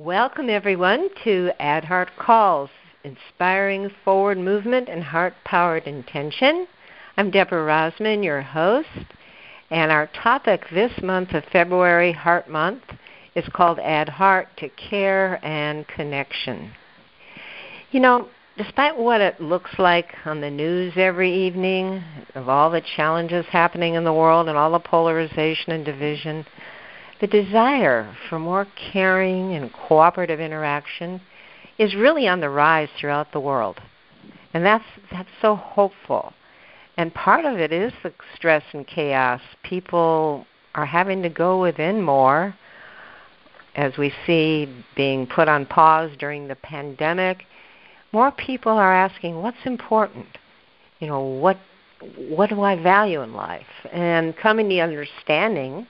Welcome, everyone, to Add Heart Calls, inspiring forward movement and heart powered intention. I'm Deborah Rozman, your host, and our topic this month of February, Heart Month, is called Add Heart to Care and Connection. You know, despite what it looks like on the news every evening, of all the challenges happening in the world and all the polarization and division, the desire for more caring and cooperative interaction is really on the rise throughout the world. And that's that's so hopeful. And part of it is the stress and chaos. People are having to go within more as we see being put on pause during the pandemic. More people are asking what's important? You know, what what do I value in life? And coming to understanding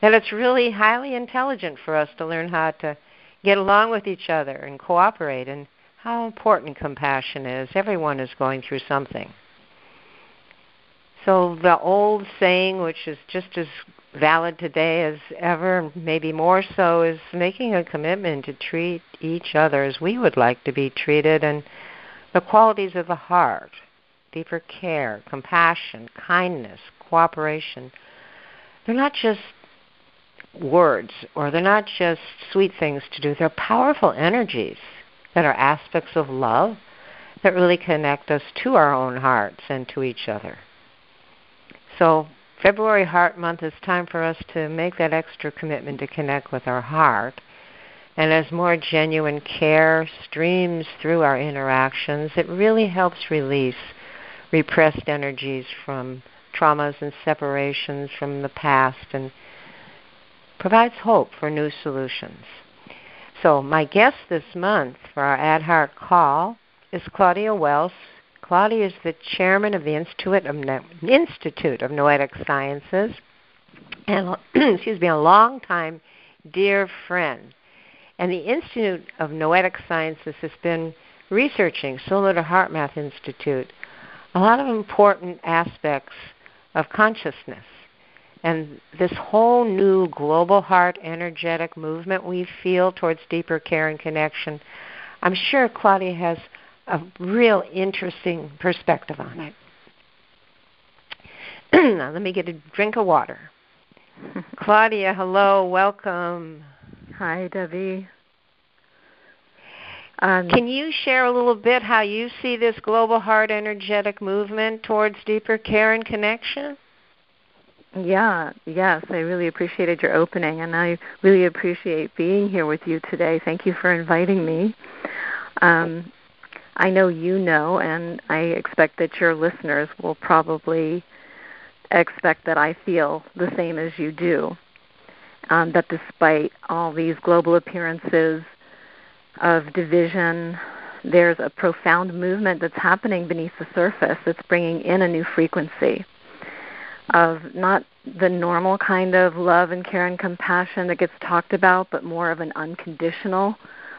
that it's really highly intelligent for us to learn how to get along with each other and cooperate and how important compassion is. Everyone is going through something. So the old saying, which is just as valid today as ever, maybe more so, is making a commitment to treat each other as we would like to be treated and the qualities of the heart, deeper care, compassion, kindness, cooperation. They're not just words or they're not just sweet things to do, they're powerful energies that are aspects of love that really connect us to our own hearts and to each other. So, February Heart Month is time for us to make that extra commitment to connect with our heart. And as more genuine care streams through our interactions, it really helps release repressed energies from traumas and separations from the past and provides hope for new solutions. So, my guest this month for our Add Heart call is Claudia Welss. Claudia is the chairman of the Institute of, Institute of Noetic Sciences and, excuse me, a long-time dear friend. And the Institute of Noetic Sciences has been researching, similar to HeartMath Institute, a lot of important aspects of consciousness and this whole new global heart energetic movement we feel towards deeper care and connection, I'm sure Claudia has a real interesting perspective on it. now, let me get a drink of water. Claudia, hello, welcome. Hi, Debbie. Um, Can you share a little bit how you see this global heart energetic movement towards deeper care and connection? Yeah, yes, I really appreciated your opening, and I really appreciate being here with you today. Thank you for inviting me. Um, I know you know, and I expect that your listeners will probably expect that I feel the same as you do. Um, that despite all these global appearances of division, there's a profound movement that's happening beneath the surface that's bringing in a new frequency of not the normal kind of love and care and compassion that gets talked about, but more of an unconditional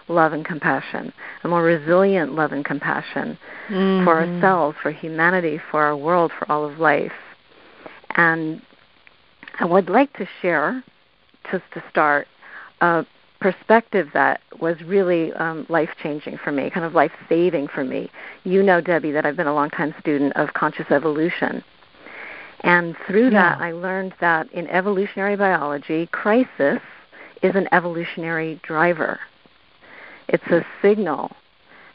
love and compassion, a more resilient love and compassion mm-hmm. for ourselves, for humanity, for our world, for all of life. And I would like to share, just to start, a perspective that was really um, life changing for me, kind of life saving for me. You know, Debbie, that I've been a long time student of conscious evolution. And through yeah. that, I learned that in evolutionary biology, crisis is an evolutionary driver. It's a signal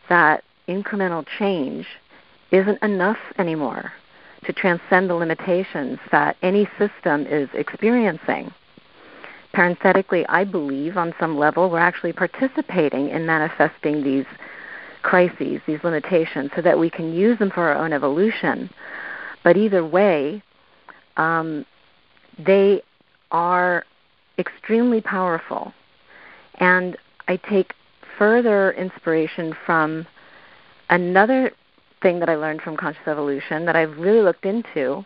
that incremental change isn't enough anymore to transcend the limitations that any system is experiencing. Parenthetically, I believe on some level we're actually participating in manifesting these crises, these limitations, so that we can use them for our own evolution. But either way, um, they are extremely powerful. And I take further inspiration from another thing that I learned from conscious evolution that I've really looked into,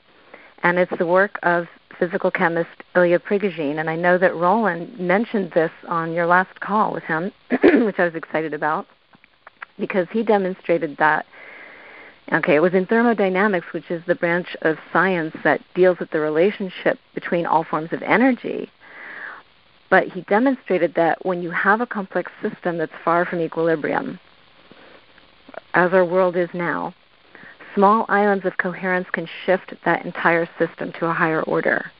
and it's the work of physical chemist Ilya Prigogine. And I know that Rollin mentioned this on your last call with him, which I was excited about, because he demonstrated that Okay, it was in thermodynamics, which is the branch of science that deals with the relationship between all forms of energy. But he demonstrated that when you have a complex system that's far from equilibrium, as our world is now, small islands of coherence can shift that entire system to a higher order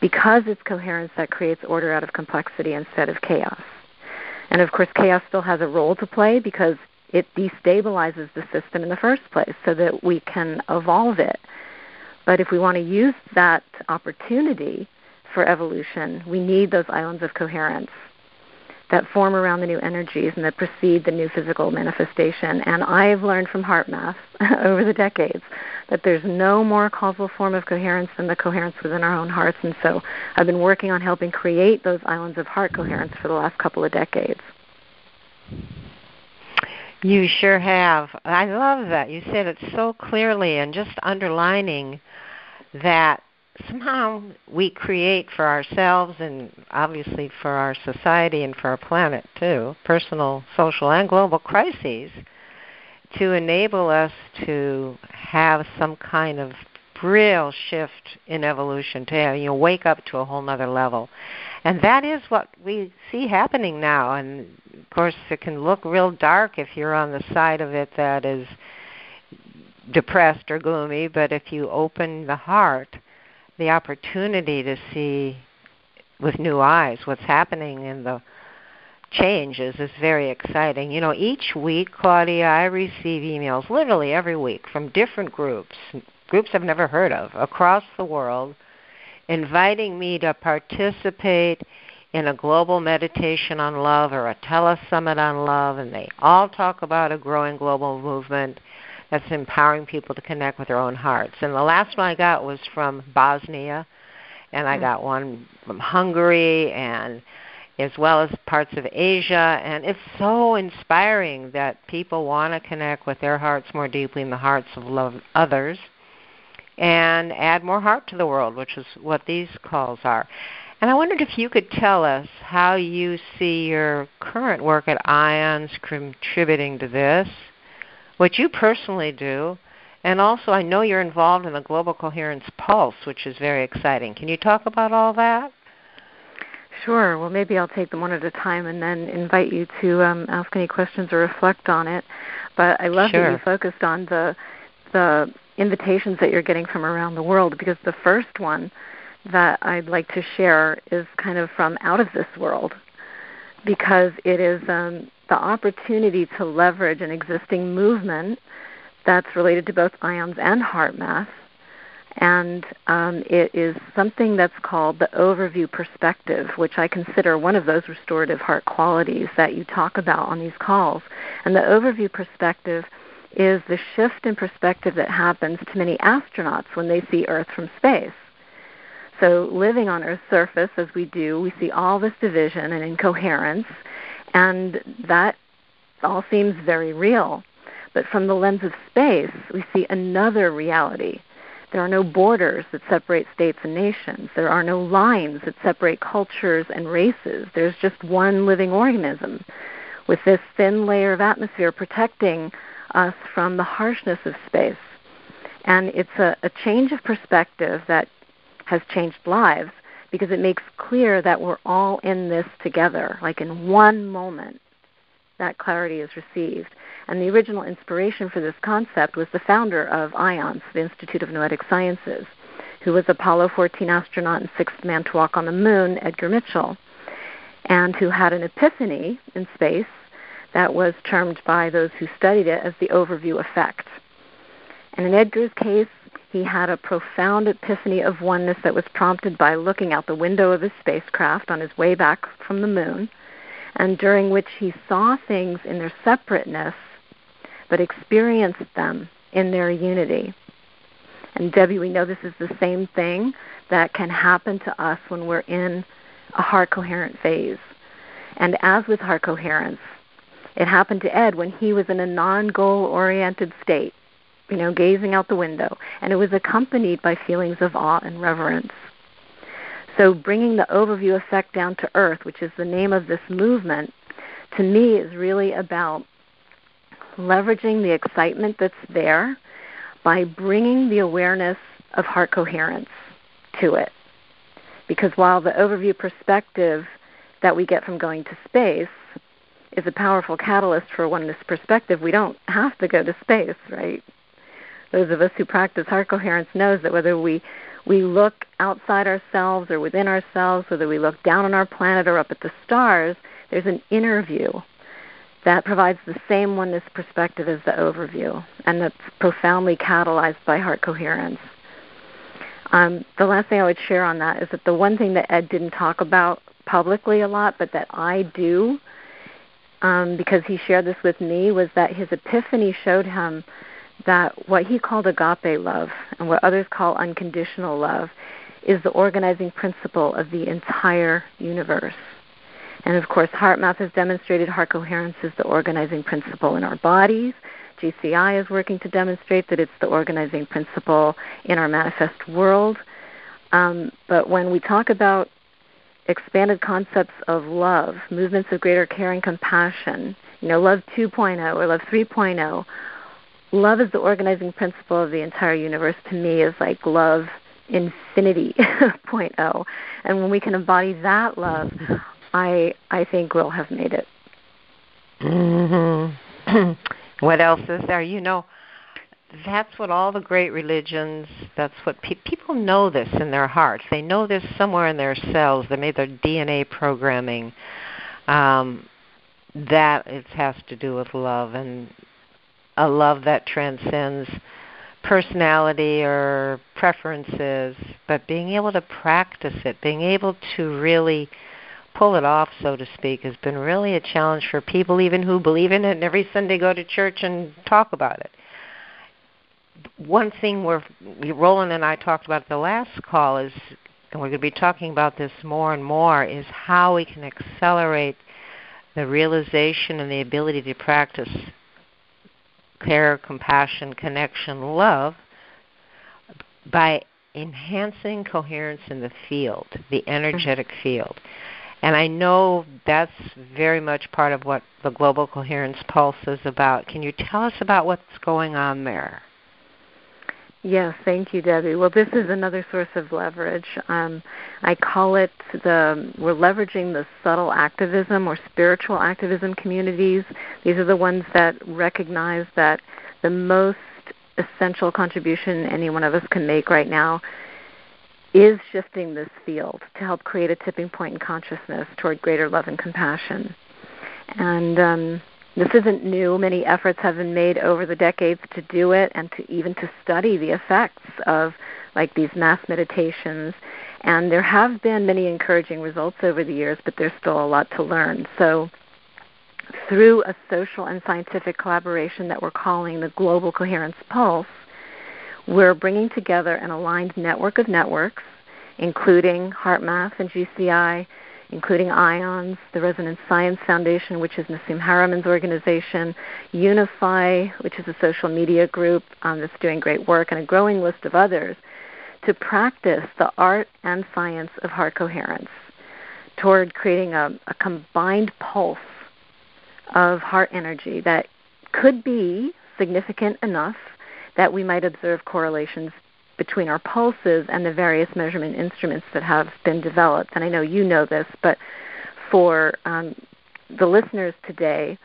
because it's coherence that creates order out of complexity instead of chaos. And of course, chaos still has a role to play because it destabilizes the system in the first place so that we can evolve it. But if we want to use that opportunity for evolution, we need those islands of coherence that form around the new energies and that precede the new physical manifestation. And I've learned from HeartMath over the decades that there's no more causal form of coherence than the coherence within our own hearts. And so I've been working on helping create those islands of heart coherence for the last couple of decades. You sure have. I love that. You said it so clearly and just underlining that somehow we create for ourselves and obviously for our society and for our planet too, personal, social, and global crises to enable us to have some kind of real shift in evolution to you know wake up to a whole nother level. And that is what we see happening now. And of course it can look real dark if you're on the side of it that is depressed or gloomy. But if you open the heart the opportunity to see with new eyes what's happening in the changes is very exciting. You know, each week, Claudia, I receive emails literally every week from different groups, groups I've never heard of across the world, inviting me to participate in a global meditation on love or a telesummit on love, and they all talk about a growing global movement that's empowering people to connect with their own hearts. And the last one I got was from Bosnia, and I hmm. got one from Hungary, and as well as parts of Asia. And it's so inspiring that people want to connect with their hearts more deeply in the hearts of love others and add more heart to the world, which is what these calls are. And I wondered if you could tell us how you see your current work at IONS contributing to this, what you personally do, and also I know you're involved in the Global Coherence Pulse, which is very exciting. Can you talk about all that? Sure. Well, maybe I'll take them one at a time and then invite you to um, ask any questions or reflect on it. But I love sure. that you focused on the the invitations that you're getting from around the world because the first one that I'd like to share is kind of from out of this world because it is um, the opportunity to leverage an existing movement that's related to both IONS and HeartMath and um, it is something that's called the overview perspective, which I consider one of those restorative heart qualities that you talk about on these calls. And the overview perspective is the shift in perspective that happens to many astronauts when they see Earth from space. So, living on Earth's surface as we do, we see all this division and incoherence, and that all seems very real. But from the lens of space, we see another reality there are no borders that separate states and nations. There are no lines that separate cultures and races. There's just one living organism with this thin layer of atmosphere protecting us from the harshness of space. And it's a, a change of perspective that has changed lives because it makes clear that we're all in this together, like in one moment that clarity is received. And the original inspiration for this concept was the founder of IONS, the Institute of Noetic Sciences, who was Apollo 14 astronaut and sixth man to walk on the moon, Edgar Mitchell, and who had an epiphany in space that was termed by those who studied it as the overview effect. And in Edgar's case, he had a profound epiphany of oneness that was prompted by looking out the window of his spacecraft on his way back from the moon, and during which he saw things in their separateness but experienced them in their unity. And Debbie, we know this is the same thing that can happen to us when we're in a heart coherent phase. And as with heart coherence, it happened to Ed when he was in a non goal oriented state, you know, gazing out the window. And it was accompanied by feelings of awe and reverence. So bringing the overview effect down to earth, which is the name of this movement, to me is really about leveraging the excitement that's there by bringing the awareness of heart coherence to it. Because while the overview perspective that we get from going to space is a powerful catalyst for oneness perspective. We don't have to go to space, right? Those of us who practice heart coherence knows that whether we we look outside ourselves or within ourselves, whether we look down on our planet or up at the stars, there's an inner view that provides the same oneness perspective as the overview, and that's profoundly catalyzed by heart coherence. Um, the last thing I would share on that is that the one thing that Ed didn't talk about publicly a lot, but that I do, um, because he shared this with me, was that his epiphany showed him that what he called agape love and what others call unconditional love is the organizing principle of the entire universe. And of course, HeartMath has demonstrated heart coherence is the organizing principle in our bodies. GCI is working to demonstrate that it's the organizing principle in our manifest world. Um, but when we talk about expanded concepts of love, movements of greater care and compassion, you know, love 2.0 or love 3.0, love is the organizing principle of the entire universe. To me is like love infinity 0.0 and when we can embody that love i i think we'll have made it. Mm-hmm. what else is there? You know that's what all the great religions that's what pe- people know this in their hearts. They know this somewhere in their cells. They made their dna programming um that it has to do with love and a love that transcends personality or preferences, but being able to practice it, being able to really pull it off, so to speak, has been really a challenge for people even who believe in it and every Sunday go to church and talk about it. One thing we're Rollin and I talked about the last call is and we're going to be talking about this more and more is how we can accelerate the realization and the ability to practice care, compassion, connection, love by enhancing coherence in the field, the energetic mm-hmm. field. And I know that's very much part of what the Global Coherence Pulse is about. Can you tell us about what's going on there? Yes, thank you, Debbie. Well, this is another source of leverage. Um, I call it the we're leveraging the subtle activism or spiritual activism communities. These are the ones that recognize that the most essential contribution any one of us can make right now is shifting this field to help create a tipping point in consciousness toward greater love and compassion. And um, this isn't new. Many efforts have been made over the decades to do it and to even to study the effects of like these mass meditations. And there have been many encouraging results over the years, but there's still a lot to learn. So through a social and scientific collaboration that we're calling the Global Coherence Pulse, we're bringing together an aligned network of networks, including HeartMath and GCI, including IONS, the Resonance Science Foundation, which is Nassim Haramein's organization, Unify, which is a social media group um, that's doing great work, and a growing list of others, to practice the art and science of heart coherence toward creating a, a combined pulse of heart energy that could be significant enough that we might observe correlations between our pulses and the various measurement instruments that have been developed. And I know you know this, but for um, the listeners today,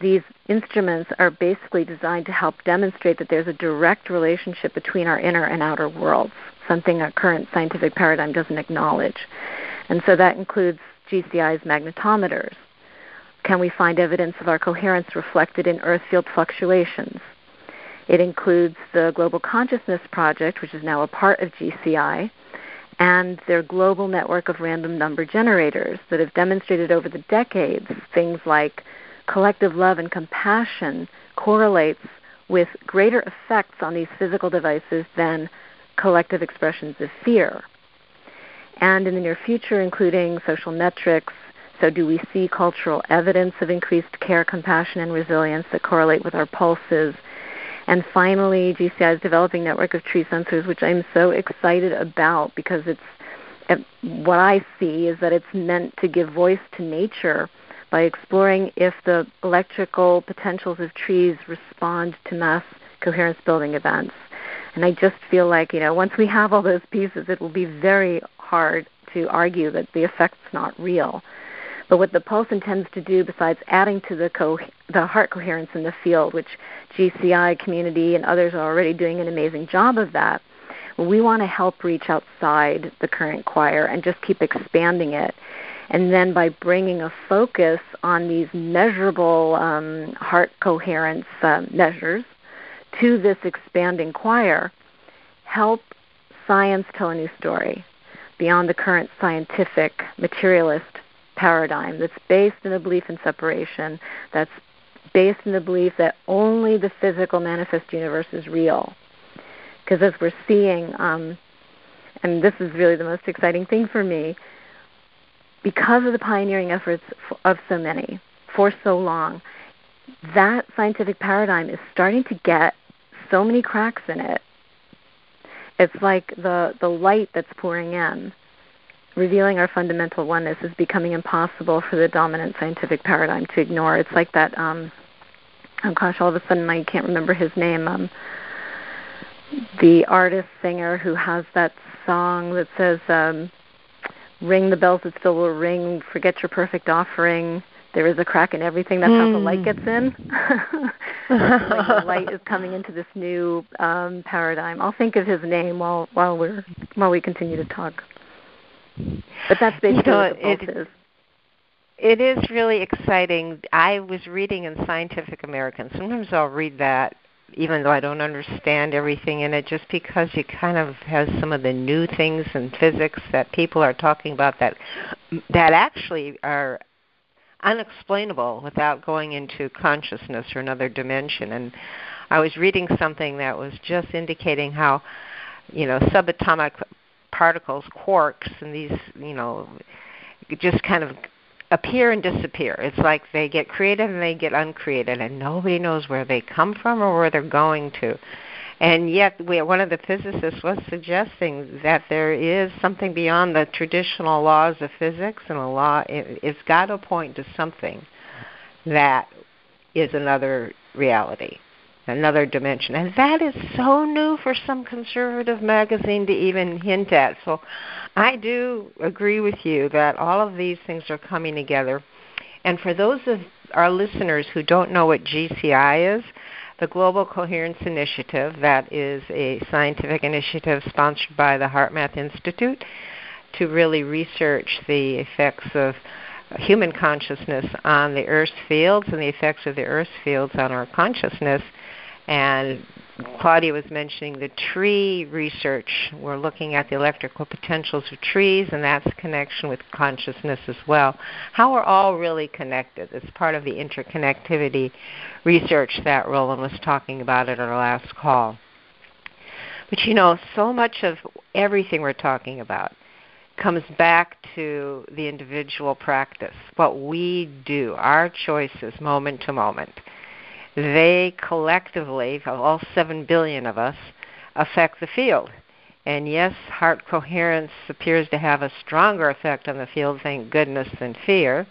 these instruments are basically designed to help demonstrate that there's a direct relationship between our inner and outer worlds, something our current scientific paradigm doesn't acknowledge. And so that includes GCI's magnetometers. Can we find evidence of our coherence reflected in earth field fluctuations? It includes the Global Consciousness Project, which is now a part of GCI, and their global network of random number generators that have demonstrated over the decades things like collective love and compassion correlates with greater effects on these physical devices than collective expressions of fear. And in the near future, including social metrics, so do we see cultural evidence of increased care, compassion, and resilience that correlate with our pulses and finally, GCI's developing network of tree sensors, which I'm so excited about because it's what I see is that it's meant to give voice to nature by exploring if the electrical potentials of trees respond to mass coherence building events. And I just feel like, you know, once we have all those pieces, it will be very hard to argue that the effect's not real. But what the pulse intends to do, besides adding to the co- the heart coherence in the field, which GCI community and others are already doing an amazing job of that, we want to help reach outside the current choir and just keep expanding it. And then by bringing a focus on these measurable um, heart coherence uh, measures to this expanding choir, help science tell a new story beyond the current scientific materialist paradigm that's based in the belief in separation, that's based in the belief that only the physical manifest universe is real. Because as we're seeing, um, and this is really the most exciting thing for me, because of the pioneering efforts of so many for so long, that scientific paradigm is starting to get so many cracks in it. It's like the, the light that's pouring in revealing our fundamental oneness is becoming impossible for the dominant scientific paradigm to ignore. It's like that. Um, oh gosh, all of a sudden I can't remember his name. Um, the artist singer who has that song that says, um, "Ring the bells that still will ring. Forget your perfect offering." There is a crack in everything. That's mm. how the light gets in. like the light is coming into this new um, paradigm. I'll think of his name while while we're while we continue to talk. But that's basically you know, what the pulse it, is. It is really exciting. I was reading in Scientific American. Sometimes I'll read that even though I don't understand everything in it, just because it kind of has some of the new things in physics that people are talking about that that actually are unexplainable without going into consciousness or another dimension. And I was reading something that was just indicating how, you know, subatomic particles, quarks, and these, you know, just kind of appear and disappear. It's like they get created and they get uncreated, and nobody knows where they come from or where they're going to. And yet, we, one of the physicists was suggesting that there is something beyond the traditional laws of physics, and a law. It, it's got to point to something that is another reality another dimension. And that is so new for some conservative magazine to even hint at. So I do agree with you that all of these things are coming together. And for those of our listeners who don't know what GCI is, the Global Coherence Initiative, that is a scientific initiative sponsored by the HeartMath Institute to really research the effects of human consciousness on the Earth's fields and the effects of the Earth's fields on our consciousness and Claudia was mentioning the tree research. We're looking at the electrical potentials of trees, and that's connection with consciousness as well. How we're all really connected. It's part of the interconnectivity research that Rollin was talking about at our last call. But you know, so much of everything we're talking about comes back to the individual practice, what we do, our choices moment to moment they collectively, all 7 billion of us, affect the field. And yes, heart coherence appears to have a stronger effect on the field, thank goodness, than fear.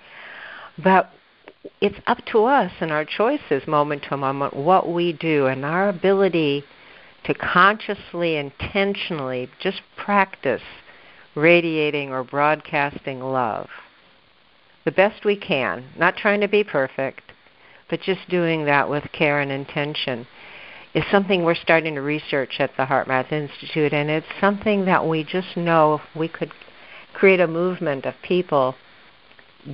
But it's up to us and our choices, moment to moment, what we do and our ability to consciously, intentionally just practice radiating or broadcasting love the best we can, not trying to be perfect, but just doing that with care and intention is something we're starting to research at the HeartMath Institute, and it's something that we just know if we could create a movement of people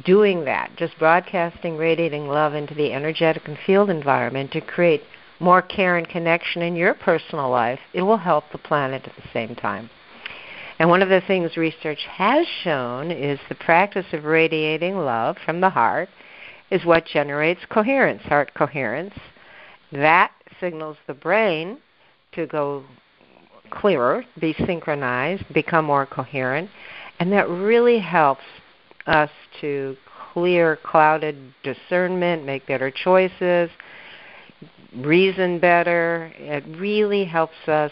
doing that, just broadcasting, radiating love into the energetic and field environment to create more care and connection in your personal life, it will help the planet at the same time. And one of the things research has shown is the practice of radiating love from the heart is what generates coherence, heart coherence. That signals the brain to go clearer, be synchronized, become more coherent, and that really helps us to clear clouded discernment, make better choices, reason better. It really helps us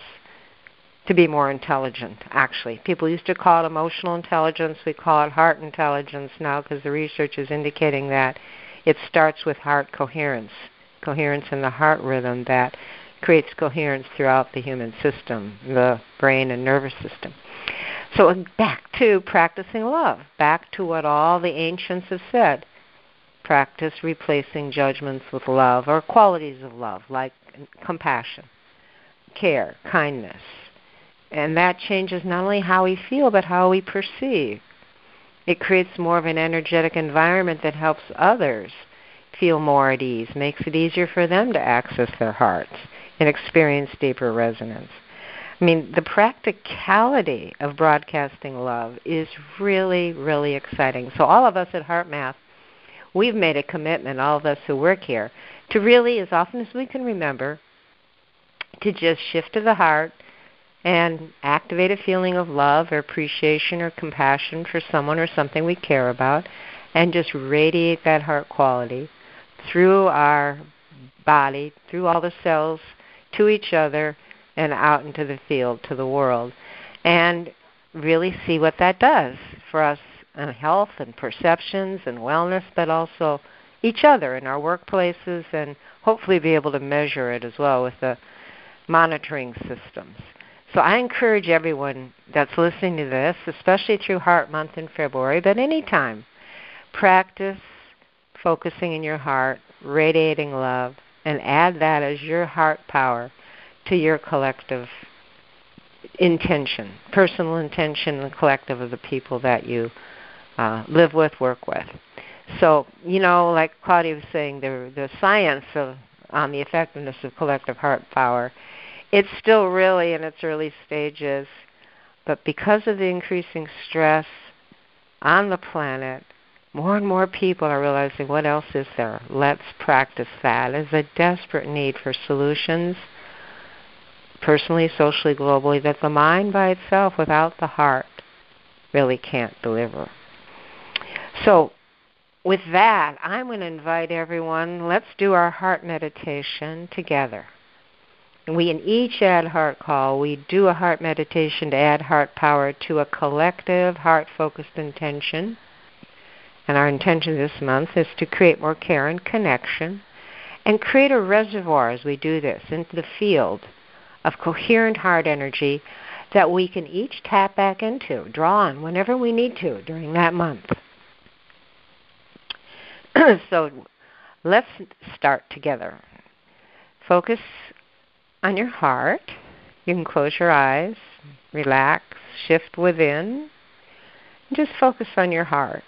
to be more intelligent, actually. People used to call it emotional intelligence. We call it heart intelligence now because the research is indicating that it starts with heart coherence, coherence in the heart rhythm that creates coherence throughout the human system, the brain and nervous system. So back to practicing love, back to what all the ancients have said. Practice replacing judgments with love or qualities of love like compassion, care, kindness. And that changes not only how we feel but how we perceive. It creates more of an energetic environment that helps others feel more at ease, makes it easier for them to access their hearts and experience deeper resonance. I mean, the practicality of broadcasting love is really, really exciting. So, all of us at HeartMath, we've made a commitment, all of us who work here, to really, as often as we can remember, to just shift to the heart and activate a feeling of love or appreciation or compassion for someone or something we care about and just radiate that heart quality through our body, through all the cells, to each other, and out into the field, to the world. And really see what that does for us in health and perceptions and wellness, but also each other in our workplaces and hopefully be able to measure it as well with the monitoring systems. So I encourage everyone that's listening to this, especially through Heart Month in February, but anytime, practice focusing in your heart, radiating love, and add that as your heart power to your collective intention, personal intention, and collective of the people that you uh, live with, work with. So, you know, like Claudia was saying, the, the science of, on the effectiveness of collective heart power it's still really in its early stages, but because of the increasing stress on the planet, more and more people are realizing what else is there? Let's practice that. There's a desperate need for solutions, personally, socially, globally, that the mind by itself, without the heart, really can't deliver. So, with that, I'm going to invite everyone, let's do our heart meditation together. We in each Add Heart call, we do a heart meditation to add heart power to a collective heart focused intention. And our intention this month is to create more care and connection and create a reservoir as we do this into the field of coherent heart energy that we can each tap back into, draw on whenever we need to during that month. so let's start together. Focus on your heart. You can close your eyes, relax, shift within, and just focus on your heart.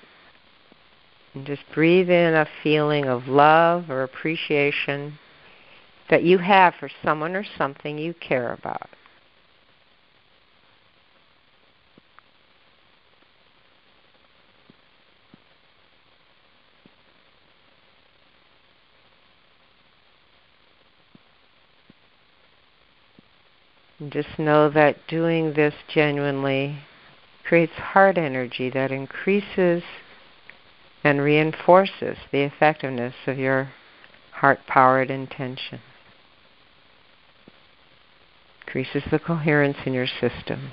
And just breathe in a feeling of love or appreciation that you have for someone or something you care about. And just know that doing this genuinely creates heart energy that increases and reinforces the effectiveness of your heart powered intention. Increases the coherence in your system.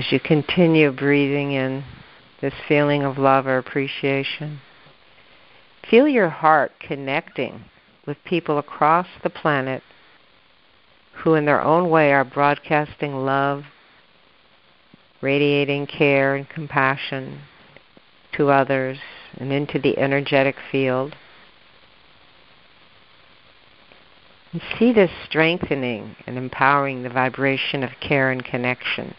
As you continue breathing in this feeling of love or appreciation, feel your heart connecting with people across the planet who, in their own way, are broadcasting love, radiating care and compassion to others and into the energetic field. And see this strengthening and empowering the vibration of care and connection.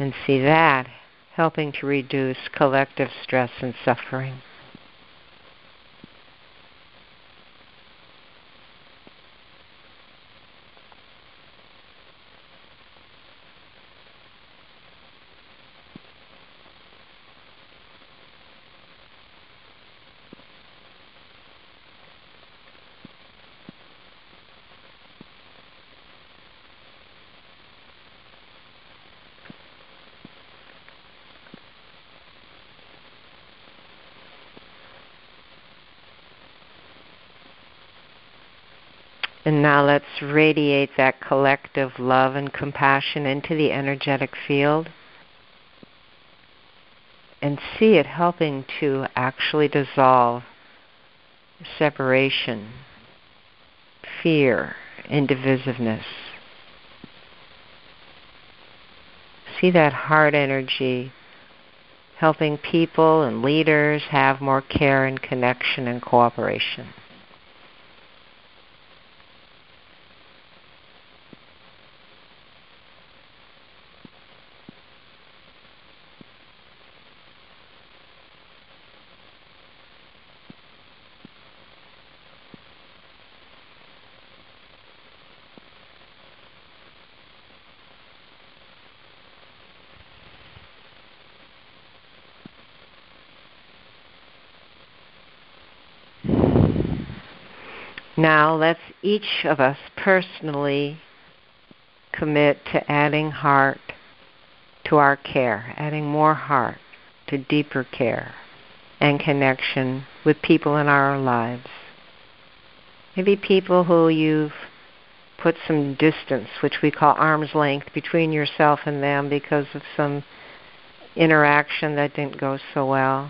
And see that helping to reduce collective stress and suffering. And now let's radiate that collective love and compassion into the energetic field and see it helping to actually dissolve separation, fear, and divisiveness. See that heart energy helping people and leaders have more care and connection and cooperation. Now let's each of us personally commit to adding heart to our care, adding more heart to deeper care and connection with people in our lives. Maybe people who you've put some distance, which we call arm's length, between yourself and them because of some interaction that didn't go so well.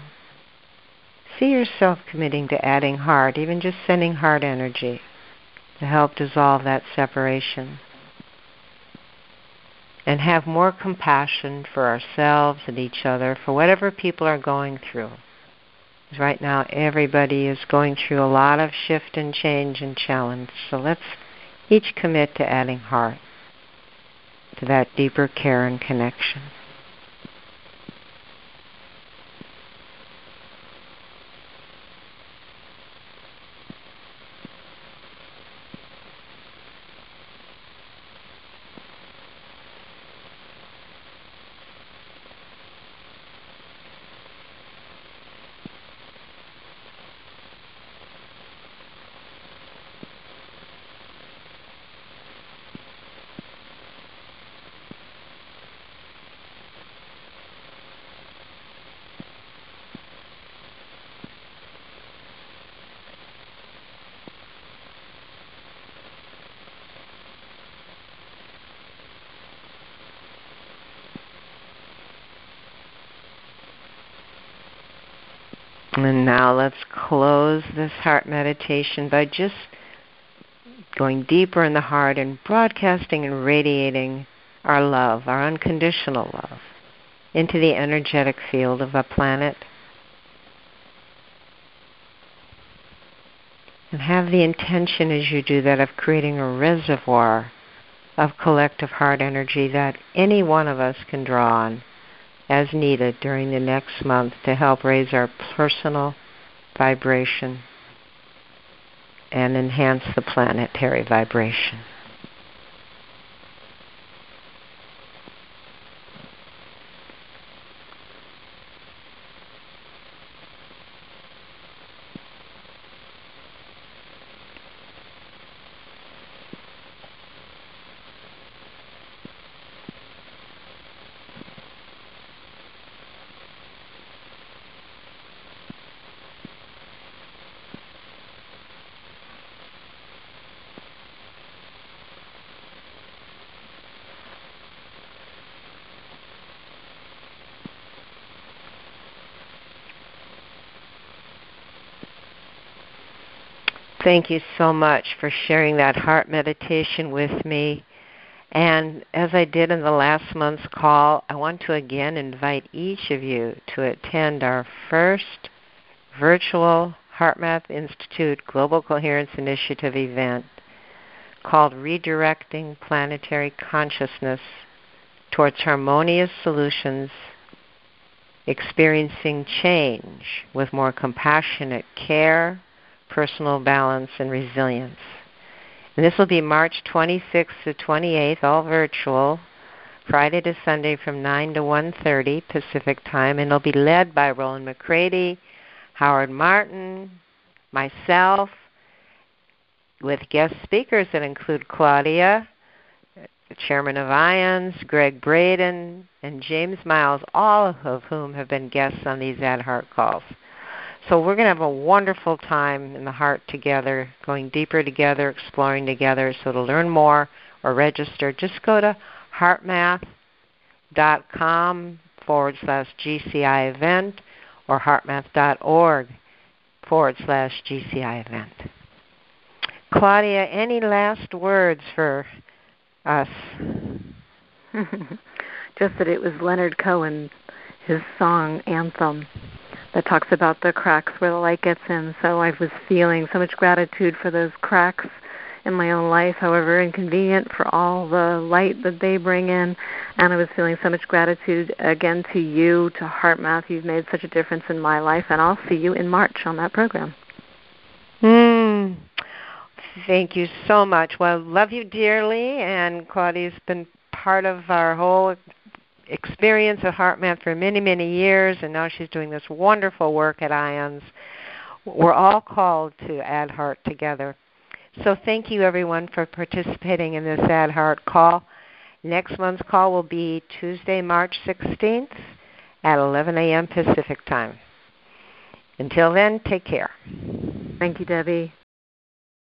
See yourself committing to adding heart, even just sending heart energy to help dissolve that separation. And have more compassion for ourselves and each other for whatever people are going through. Because right now everybody is going through a lot of shift and change and challenge. So let's each commit to adding heart to that deeper care and connection. And now let's close this heart meditation by just going deeper in the heart and broadcasting and radiating our love, our unconditional love, into the energetic field of the planet. And have the intention as you do that of creating a reservoir of collective heart energy that any one of us can draw on as needed during the next month to help raise our personal vibration and enhance the planetary vibration. Thank you so much for sharing that heart meditation with me. And as I did in the last month's call, I want to again invite each of you to attend our first virtual HeartMath Institute Global Coherence Initiative event called Redirecting Planetary Consciousness Towards Harmonious Solutions Experiencing Change with More Compassionate Care personal balance and resilience. And this will be March 26th to 28th, all virtual, Friday to Sunday from 9 to 1:30 Pacific Time, and it'll be led by Rollin McCraty, Howard Martin, myself, with guest speakers that include Claudia, the chairman of IONS, Gregg Braden, and James Miles, all of whom have been guests on these Add Heart calls. So we're going to have a wonderful time in the heart together, going deeper together, exploring together. So to learn more or register, just go to heartmath.com forward slash GCI event or heartmath.org forward slash GCI event. Claudia, any last words for us? Just that it was Leonard Cohen, his song Anthem, that talks about the cracks where the light gets in. So I was feeling so much gratitude for those cracks in my own life, however inconvenient, for all the light that they bring in. And I was feeling so much gratitude again to you, to HeartMath. You've made such a difference in my life, and I'll see you in March on that program. Mm. Thank you so much. Well, love you dearly, and Claudia's been part of our whole experience at HeartMath for many, many years, and now she's doing this wonderful work at IONS. We're all called to add heart together. So thank you everyone for participating in this Add Heart call. Next month's call will be Tuesday, March 16th at 11 a.m. Pacific time. Until then, take care. Thank you, Debbie.